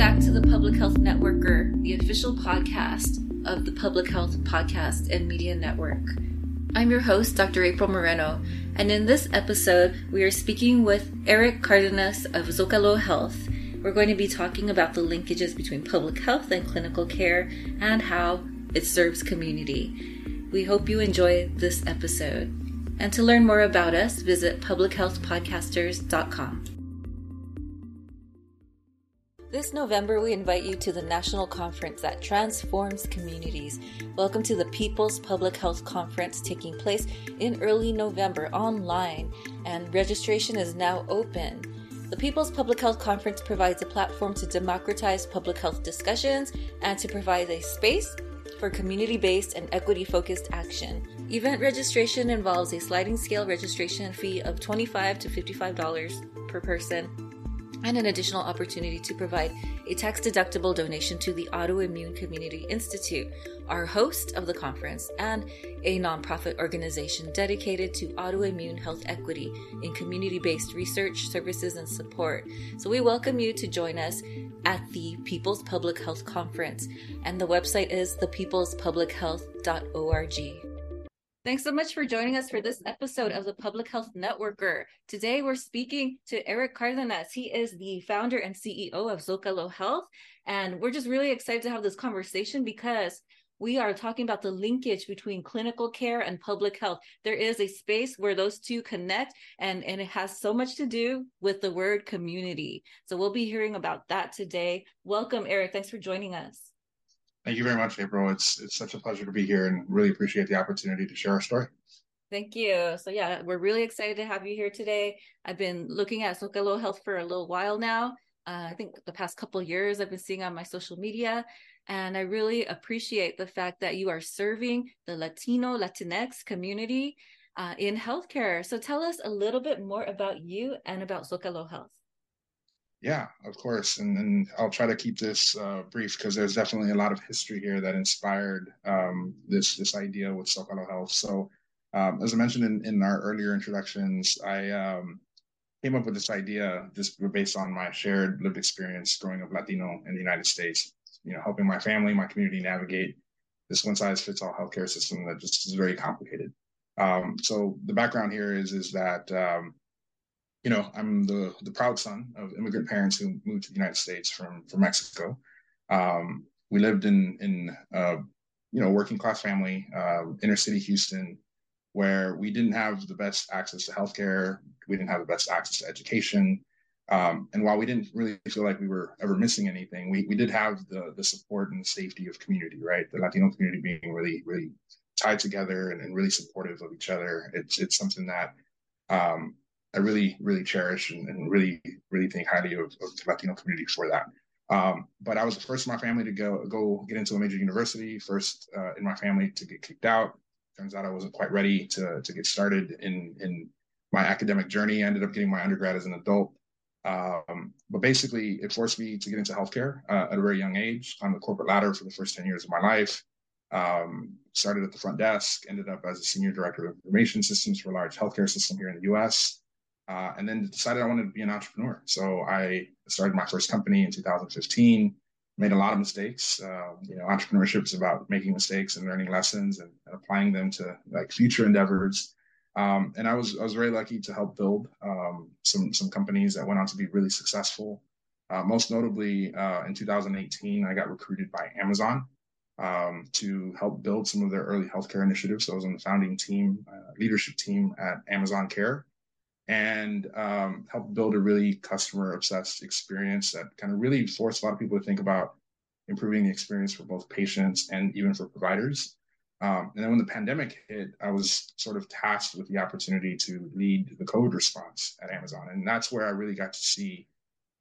back to the Public Health Networker, the official podcast of the Public Health Podcast and Media Network. I'm your host, Dr. April Moreno, and in this episode, we are speaking with Eric Cardenas of Zocalo Health. We're going to be talking about the linkages between public health and clinical care and how it serves community. We hope you enjoy this episode. And to learn more about us, visit publichealthpodcasters.com. This November, we invite you to the national conference that transforms communities. Welcome to the People's Public Health Conference taking place in early November online, and registration is now open. The People's Public Health Conference provides a platform to democratize public health discussions and to provide a space for community based and equity focused action. Event registration involves a sliding scale registration fee of 25 to $55 per person and an additional opportunity to provide a tax deductible donation to the Autoimmune Community Institute, our host of the conference, and a nonprofit organization dedicated to autoimmune health equity in community based research, services, and support. So we welcome you to join us at the People's Public Health Conference, and the website is thepeoplespublichealth.org. Thanks so much for joining us for this episode of the Public Health Networker. Today we're speaking to Eric Cardenas. He is the founder and CEO of Zocalo Health. And we're just really excited to have this conversation because we are talking about the linkage between clinical care and public health. There is a space where those two connect, and, and it has so much to do with the word community. So we'll be hearing about that today. Welcome, Eric. Thanks for joining us. Thank you very much, April. It's it's such a pleasure to be here and really appreciate the opportunity to share our story. Thank you. So yeah, we're really excited to have you here today. I've been looking at Zocalo Health for a little while now. Uh, I think the past couple years I've been seeing on my social media, and I really appreciate the fact that you are serving the Latino Latinx community uh, in healthcare. So tell us a little bit more about you and about Zocalo Health. Yeah, of course, and, and I'll try to keep this uh, brief because there's definitely a lot of history here that inspired um, this this idea with Zocalo Health. So, um, as I mentioned in, in our earlier introductions, I um, came up with this idea this based on my shared lived experience growing up Latino in the United States. You know, helping my family, my community navigate this one size fits all healthcare system that just is very complicated. Um, so the background here is is that um, you know, I'm the the proud son of immigrant parents who moved to the United States from from Mexico. Um, we lived in in uh, you know working class family, uh, inner city Houston, where we didn't have the best access to healthcare. We didn't have the best access to education. Um, and while we didn't really feel like we were ever missing anything, we, we did have the, the support and safety of community, right? The Latino community being really, really tied together and, and really supportive of each other. It's, it's something that um, I really, really cherish and, and really, really think highly of, of, the Latino community for that. Um, but I was the first in my family to go go get into a major university, first uh, in my family to get kicked out. Turns out I wasn't quite ready to to get started in in my academic journey. I ended up getting my undergrad as an adult. Um, but basically, it forced me to get into healthcare uh, at a very young age Climbed the corporate ladder for the first 10 years of my life. Um, started at the front desk, ended up as a senior director of information systems for a large healthcare system here in the US uh, and then decided I wanted to be an entrepreneur. So I started my first company in 2015. Made a lot of mistakes. Uh, you know, entrepreneurship is about making mistakes and learning lessons and, and applying them to like future endeavors. Um, and I was I was very lucky to help build um, some some companies that went on to be really successful. Uh, most notably, uh, in 2018, I got recruited by Amazon um, to help build some of their early healthcare initiatives. So I was on the founding team, uh, leadership team at Amazon Care, and um, help build a really customer obsessed experience that kind of really forced a lot of people to think about improving the experience for both patients and even for providers. Um, and then when the pandemic hit, I was sort of tasked with the opportunity to lead the COVID response at Amazon. And that's where I really got to see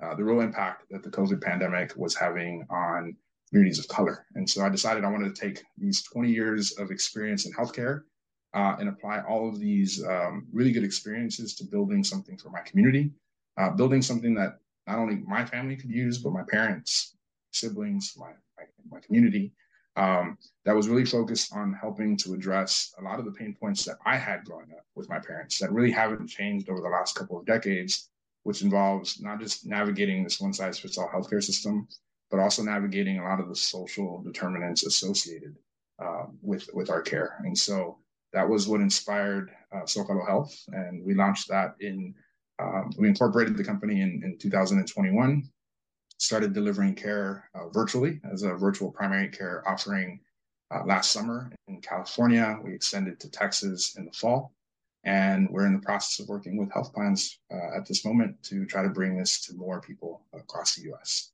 uh, the real impact that the COVID pandemic was having on communities of color. And so I decided I wanted to take these 20 years of experience in healthcare uh, and apply all of these um, really good experiences to building something for my community, uh, building something that not only my family could use, but my parents, siblings, my, my, my community, um, that was really focused on helping to address a lot of the pain points that I had growing up with my parents that really haven't changed over the last couple of decades, which involves not just navigating this one size fits all healthcare system, but also navigating a lot of the social determinants associated uh, with with our care. And so that was what inspired uh, Zocalo Health, and we launched that in. Um, we incorporated the company in, in 2021, started delivering care uh, virtually as a virtual primary care offering uh, last summer in California. We extended to Texas in the fall, and we're in the process of working with health plans uh, at this moment to try to bring this to more people across the US.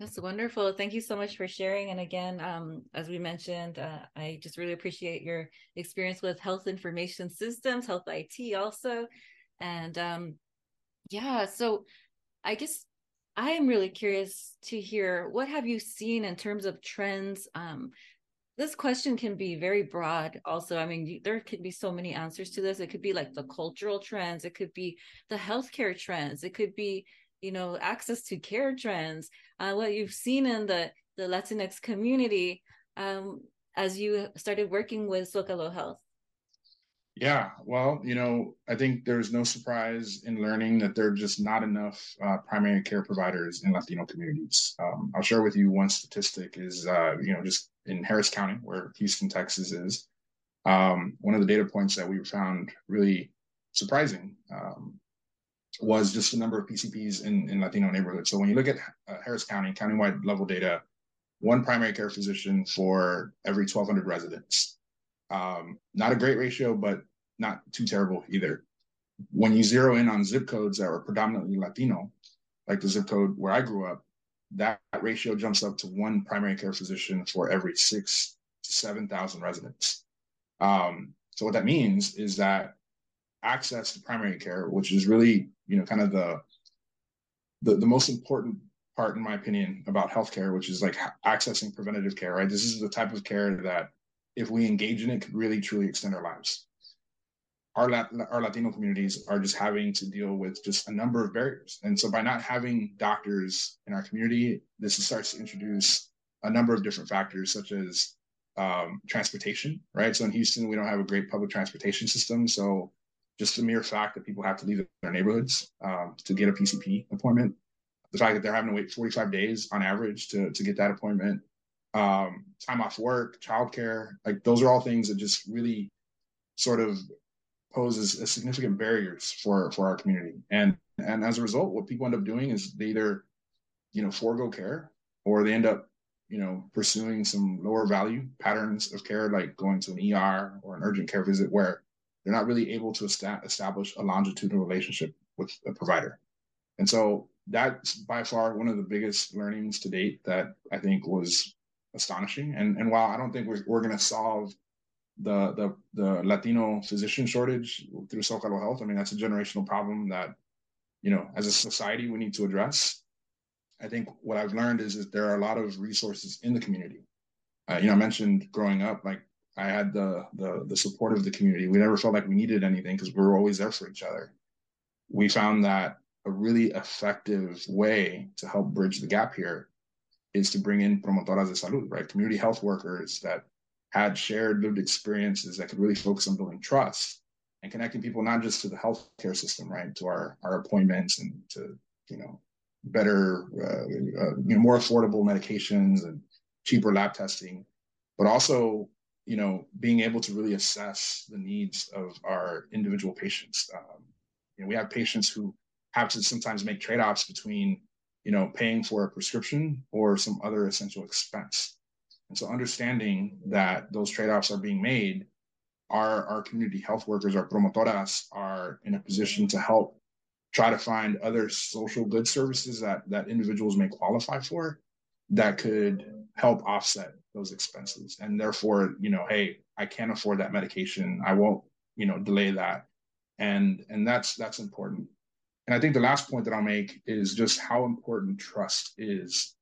That's wonderful. Thank you so much for sharing. And again, um, as we mentioned, uh, I just really appreciate your experience with health information systems, health IT also. And um, yeah, so I guess I am really curious to hear what have you seen in terms of trends? Um, this question can be very broad also i mean there could be so many answers to this it could be like the cultural trends it could be the healthcare trends it could be you know access to care trends uh, what you've seen in the the latinx community um, as you started working with zocalo health? Yeah well you know i think there's no surprise in learning that there are just not enough uh, primary care providers in latino communities. Um, i'll share with you one statistic is uh, you know just in harris county where houston texas is. Um, one of the data points that we found really surprising um, was just the number of PCPs in, in Latino neighborhoods. So when you look at uh, Harris County, countywide level data, one primary care physician for every 1,200 residents. Um, not a great ratio, but not too terrible either. When you zero in on zip codes that are predominantly Latino, like the zip code where I grew up, that, ratio jumps up to one primary care physician for every six to 7,000 residents. Um, so what that means is that access to primary care, which is really, you know, kind of the the, the most important part, in my opinion, about healthcare, which is like accessing preventative care, right? This is the type of care that if we engage in it could really truly extend our lives. Our, Lat- our Latino communities are just having to deal with just a number of barriers. And so by not having doctors in our community, this starts to introduce a number of different factors, such as um, transportation, right? So in Houston, we don't have a great public transportation system. So just the mere fact that people have to leave their neighborhoods um, to get a PCP appointment, the fact that they're having to wait 45 days on average to, to get that appointment, um, time off work, childcare, like those are all things that just really sort of poses as significant barriers for for our community. And and as a result, what people end up doing is they either, you know, forego care or they end up, you know, pursuing some lower value patterns of care, like going to an ER or an urgent care visit where they're not really able to establish a longitudinal relationship with a provider. And so that's by far one of the biggest learnings to date that I think was astonishing. And and while I don't think we're, we're going to solve the, the the Latino physician shortage through Zocalo Health, I mean that's a generational problem that you know as a society we need to address. I think what I've learned is that there are a lot of resources in the community. Uh, you know, I mentioned growing up, like I had the the the support of the community. We never felt like we needed anything because we were always there for each other. We found that a really effective way to help bridge the gap here is to bring in promotoras de salud, right? Community health workers that had shared lived experiences that could really focus on building trust and connecting people not just to the healthcare system, right, to our our appointments and to you know better, uh, uh, you know, more affordable medications and cheaper lab testing, but also you know, being able to really assess the needs of our individual patients. Um, you know, we have patients who have to sometimes make trade-offs between, you know, paying for a prescription or some other essential expense. And so understanding that those trade-offs are being made, our, our community health workers, our promotoras are in a position to help try to find other social good services that, that individuals may qualify for that could help offset those expenses. And therefore you know hey i can't afford that medication. I won't you know delay that. And and that's that's important. And i think the last point that i'll make is just how important trust is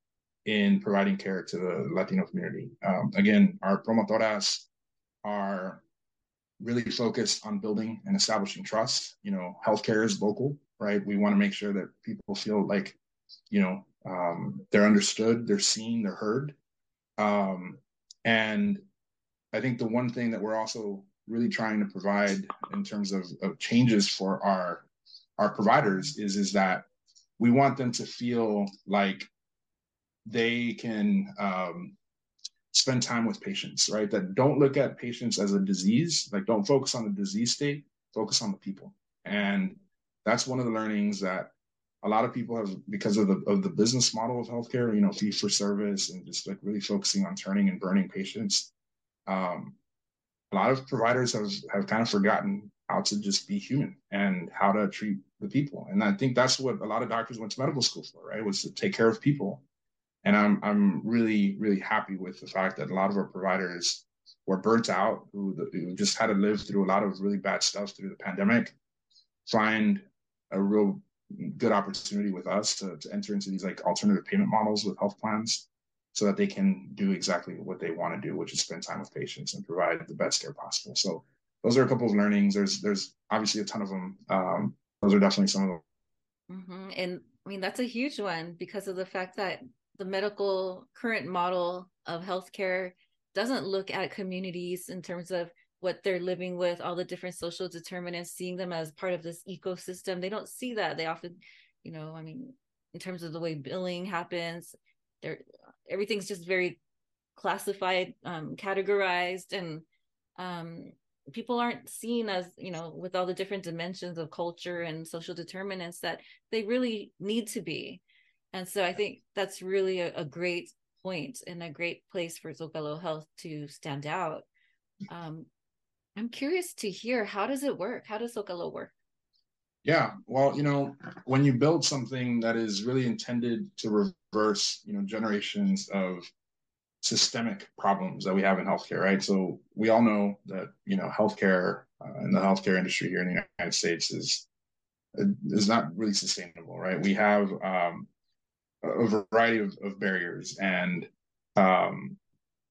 in providing care to the latino community. Um, again our promotoras are really focused on building and establishing trust. You know healthcare is local right? We want to make sure that people feel like you know um, they're understood they're seen they're heard um, and I think the one thing that we're also really trying to provide in terms of, of changes for our our providers is is that we want them to feel like they can um, spend time with patients, right? That don't look at patients as a disease, like don't focus on the disease state, focus on the people. And that's one of the learnings that a lot of people have because of the of the business model of healthcare, you know, fee for service and just like really focusing on turning and burning patients. Um, a lot of providers have have kind of forgotten how to just be human and how to treat the people. And I think that's what a lot of doctors went to medical school for, right? Was to take care of people. And I'm I'm really really happy with the fact that a lot of our providers were burnt out, who, who just had to live through a lot of really bad stuff through the pandemic, find a real good opportunity with us to, to enter into these like alternative payment models with health plans so that they can do exactly what they want to do, which is spend time with patients and provide the best care possible. So those are a couple of learnings. There's there's obviously a ton of them. Um, those are definitely some of them. Mm-hmm. And I mean that's a huge one because of the fact that the medical current model of healthcare doesn't look at communities in terms of what they're living with, all the different social determinants, seeing them as part of this ecosystem. They don't see that. They often, you know, I mean, in terms of the way billing happens, there everything's just very classified, um, categorized, and um, people aren't seen as, you know, with all the different dimensions of culture and social determinants that they really need to be. And so I think that's really a, a great point and a great place for Zocalo Health to stand out. Um, I'm curious to hear how does it work? How does Zocalo work? Yeah, well, you know, when you build something that is really intended to reverse, you know, generations of systemic problems that we have in healthcare, right? So we all know that you know healthcare uh, and the healthcare industry here in the United States is is not really sustainable, right? We have um, a variety of, of barriers, and um,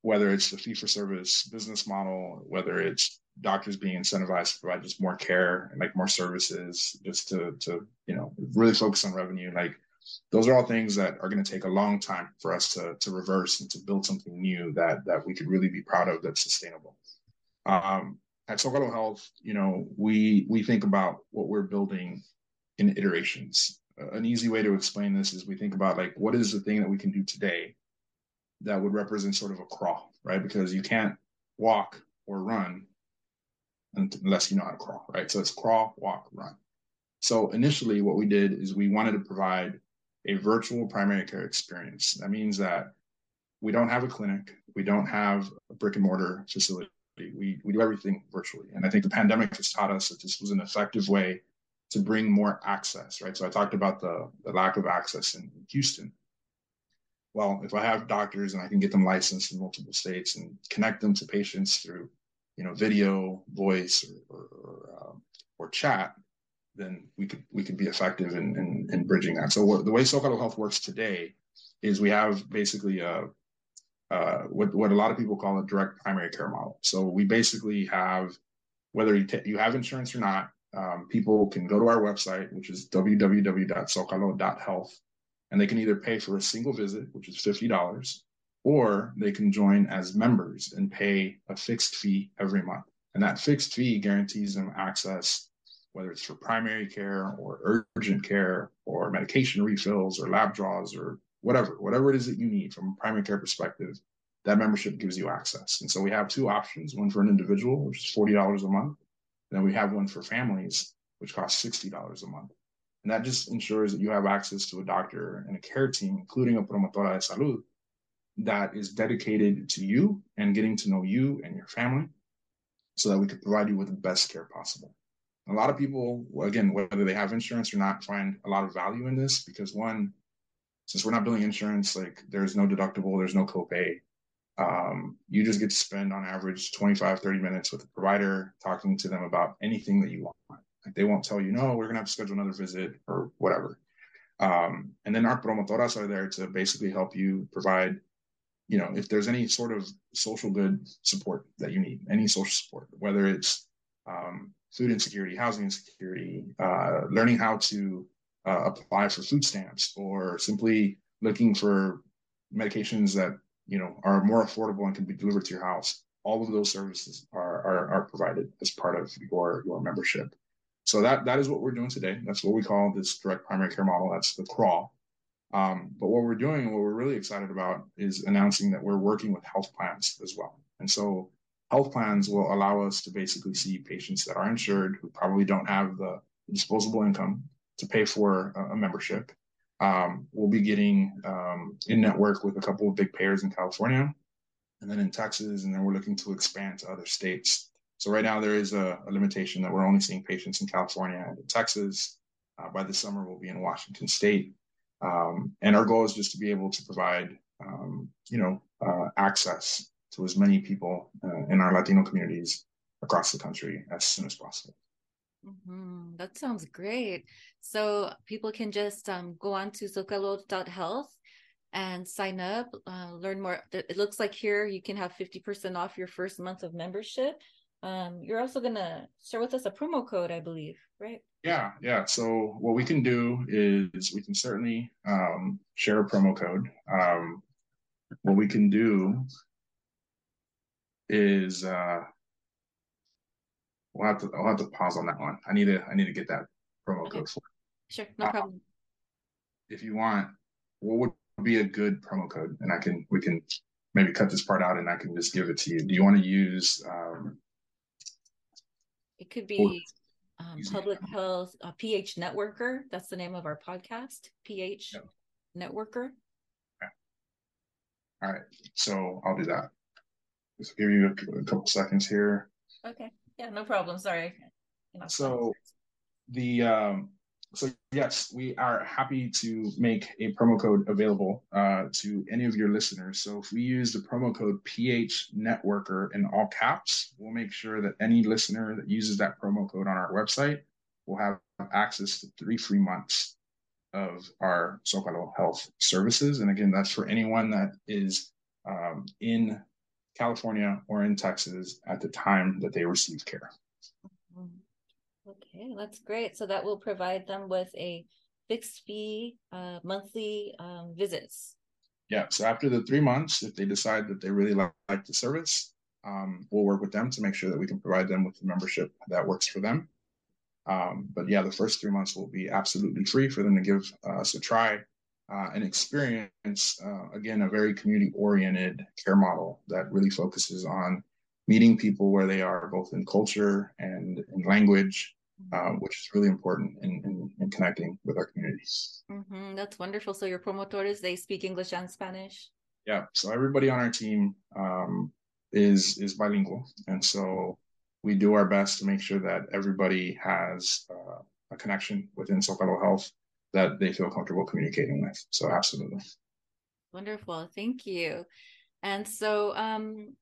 whether it's the fee for service business model, whether it's doctors being incentivized to provide just more care and like more services just to to you know really focus on revenue like those are all things that are going to take a long time for us to to reverse and to build something new that that we could really be proud of that's sustainable um, at Zocalo Health, you know, we we think about what we're building in iterations. Uh, an easy way to explain this is we think about like what is the thing that we can do today that would represent sort of a crawl, right? Because you can't walk or run unless you know how to crawl, right? So it's crawl, walk, run. So initially, what we did is we wanted to provide a virtual primary care experience. That means that we don't have a clinic, we don't have a brick and mortar facility. We, we do everything virtually. And I think the pandemic has taught us that this was an effective way to bring more access, right? So I talked about the, the lack of access in Houston. Well, if I have doctors and I can get them licensed in multiple states and connect them to patients through you know, video, voice, or or, um, or chat, then we could we could be effective in in, in bridging that. So what, the way Zocalo Health works today is we have basically a uh, what what a lot of people call a direct primary care model. So we basically have whether you t- you have insurance or not, um, people can go to our website, which is www.zocalo.health, and they can either pay for a single visit, which is fifty dollars, or they can join as members and pay a fixed fee every month. And that fixed fee guarantees them access, whether it's for primary care or urgent care or medication refills or lab draws or whatever, whatever it is that you need from a primary care perspective, that membership gives you access. And so we have two options one for an individual, which is $40 a month. Then we have one for families, which costs $60 a month. And that just ensures that you have access to a doctor and a care team, including a promotora de salud, that is dedicated to you and getting to know you and your family so that we could provide you with the best care possible. A lot of people, again, whether they have insurance or not, find a lot of value in this because one, since we're not billing insurance, like there's no deductible, there's no copay. Um, you just get to spend on average 25, 30 minutes with the provider talking to them about anything that you want. Like they won't tell you, no, we're gonna have to schedule another visit or whatever. Um, and then our promotoras are there to basically help you provide you know, if there's any sort of social good support that you need, any social support, whether it's um, food insecurity, housing insecurity, uh, learning how to uh, apply for food stamps, or simply looking for medications that you know are more affordable and can be delivered to your house. All of those services are, are, are provided as part of your your membership. So that that is what we're doing today. That's what we call this direct primary care model. That's the crawl. Um, but what we're doing, what we're really excited about, is announcing that we're working with health plans as well. And so health plans will allow us to basically see patients that are insured who probably don't have the disposable income to pay for a, membership. Um, we'll be getting um, in network with a couple of big payers in California and then in Texas, and then we're looking to expand to other states. So right now there is a, a limitation that we're only seeing patients in California and in Texas. Uh, by the summer, we'll be in Washington State, um, and our goal is just to be able to provide, um, you know, uh, access to as many people uh, in our Latino communities across the country as soon as possible. Mm-hmm. That sounds great. So people can just um, go on to zocalo.health and sign up, uh, learn more. It looks like here you can have 50% off your first month of membership. Um, you're also going to share with us a promo code, I believe, right? Yeah, yeah. So what we can do is we can certainly um, share a promo code. Um, what we can do is uh, we'll have to I'll have to pause on that one. I need to I need to get that promo okay. code for. Sure, no uh, problem. If you want, what would be a good promo code? And I can we can maybe cut this part out and I can just give it to you. Do you want to use? Um, it could be um, public health uh, PH Networker. That's the name of our podcast. PH yep. Networker. Okay. All right, so I'll do that. Just give you a, a couple seconds here. Okay. Yeah, no problem. Sorry. So the um, so yes, we are happy to make a promo code available uh, to any of your listeners. So if we use the promo code PH Networker in all caps, we'll make sure that any listener that uses that promo code on our website will have access to three free months of our Zocalo Health services. And again, that's for anyone that is um, in California or in Texas at the time that they receive care. Okay, that's great. So that will provide them with a fixed fee uh, monthly um, visits. Yeah. So after the three months, if they decide that they really like, like the service, um, we'll work with them to make sure that we can provide them with the membership that works for them. Um, but yeah, the first three months will be absolutely free for them to give us a try uh, and experience, uh, again, a very community oriented care model that really focuses on meeting people where they are, both in culture and in language, uh, which is really important in, in, in connecting with our communities. Mm-hmm. That's wonderful. So, your promotores, they speak English and Spanish? Yeah. So, everybody on our team um, is, is bilingual. And so, we do our best to make sure that everybody has uh, a connection within Zocalo Health that they feel comfortable communicating with. So absolutely. Wonderful. Thank you. And so um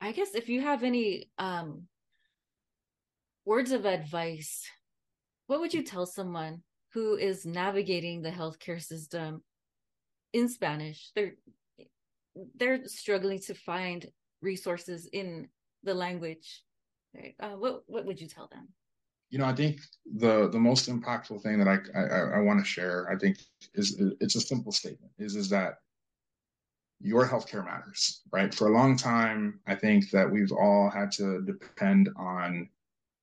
I guess if you have any um words of advice, what would you tell someone who is navigating the healthcare system in Spanish? They're they're struggling to find resources in the language. Right? Uh, what what would you tell them? you know, I think the the most impactful thing that I I, I want to share, I think, is it's a simple statement: is is that your healthcare matters, right? For a long time, I think that we've all had to depend on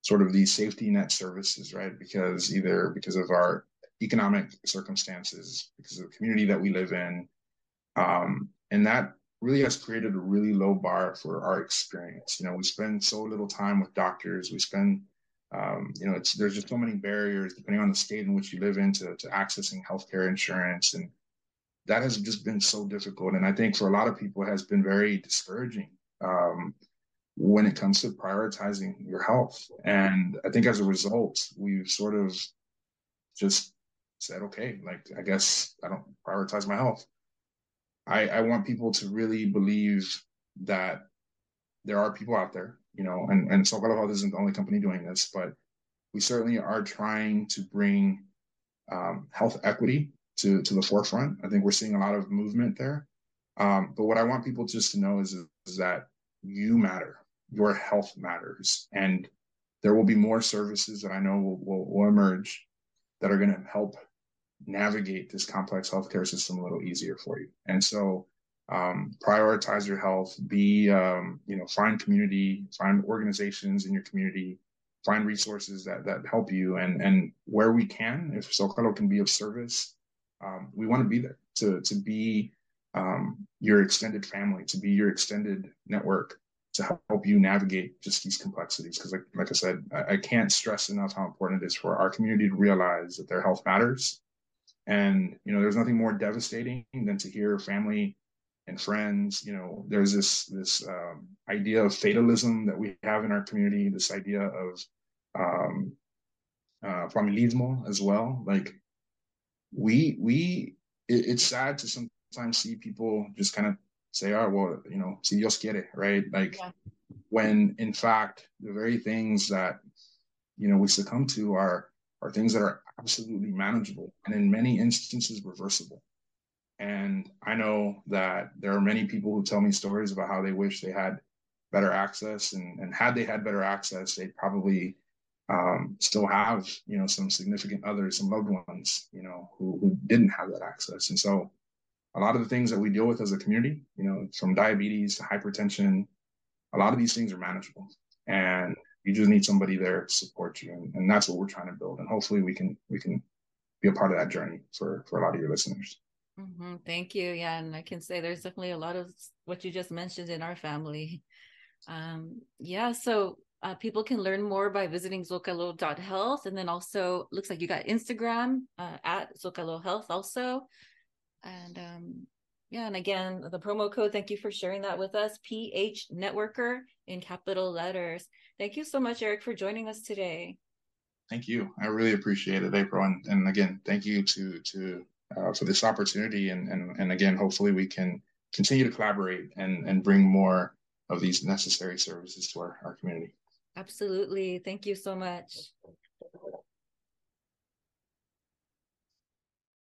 sort of these safety net services, right? Because either because of our economic circumstances, because of the community that we live in, um, and that really has created a really low bar for our experience. You know, we spend so little time with doctors. We spend um, you know, it's there's just so many barriers depending on the state in which you live in to, to accessing healthcare insurance, and that has just been so difficult. And I think for a lot of people, it has been very discouraging um, when it comes to prioritizing your health. And I think as a result, we've sort of just said, okay, like I guess I don't prioritize my health. I, I want people to really believe that there are people out there you know, and, and Zocalo Health isn't the only company doing this, but we certainly are trying to bring um, health equity to, to the forefront. I think we're seeing a lot of movement there. Um, but what I want people just to know is, is that you matter, your health matters. And there will be more services that I know will, will, will emerge that are going to help navigate this complex healthcare system a little easier for you. And so um, prioritize your health be um, you know find community find organizations in your community find resources that that help you and and where we can if Zocalo can be of service um, we want to be there to to be um, your extended family, to be your extended network, to help you navigate just these complexities. Because, like, like I said, I, I, can't stress enough how important it is for our community to realize that their health matters. And you know, there's nothing more devastating than to hear family and friends. You know, there's this this um, idea of fatalism that we have in our community. This idea of um, uh, familismo as well. Like we we it, it's sad to sometimes see people just kind of say, "Oh, well, you know, si Dios quiere," right? Like yeah. when in fact the very things that you know we succumb to are are things that are absolutely manageable and in many instances reversible. And I know that there are many people who tell me stories about how they wish they had better access, and, and had they had better access, they'd probably um, still have you know some significant others, some loved ones, you know, who, who didn't have that access. And so, a lot of the things that we deal with as a community, you know, from diabetes to hypertension, a lot of these things are manageable, and you just need somebody there to support you, and, and that's what we're trying to build. And hopefully, we can we can be a part of that journey for for a lot of your listeners. Mm-hmm. Thank you. Yeah, and I can say there's definitely a lot of what you just mentioned in our family. Um, yeah, so uh, people can learn more by visiting zocalo.health. And then also looks like you got Instagram uh, at Zocalo Health also. And um, yeah, and again, the promo code, thank you for sharing that with us, PH Networker in capital letters. Thank you so much, Eric, for joining us today. Thank you. I really appreciate it, April. And, and again, thank you to to uh, for this opportunity. And, and and again, hopefully we can continue to collaborate and and bring more of these necessary services to our, our community. Absolutely. Thank you so much.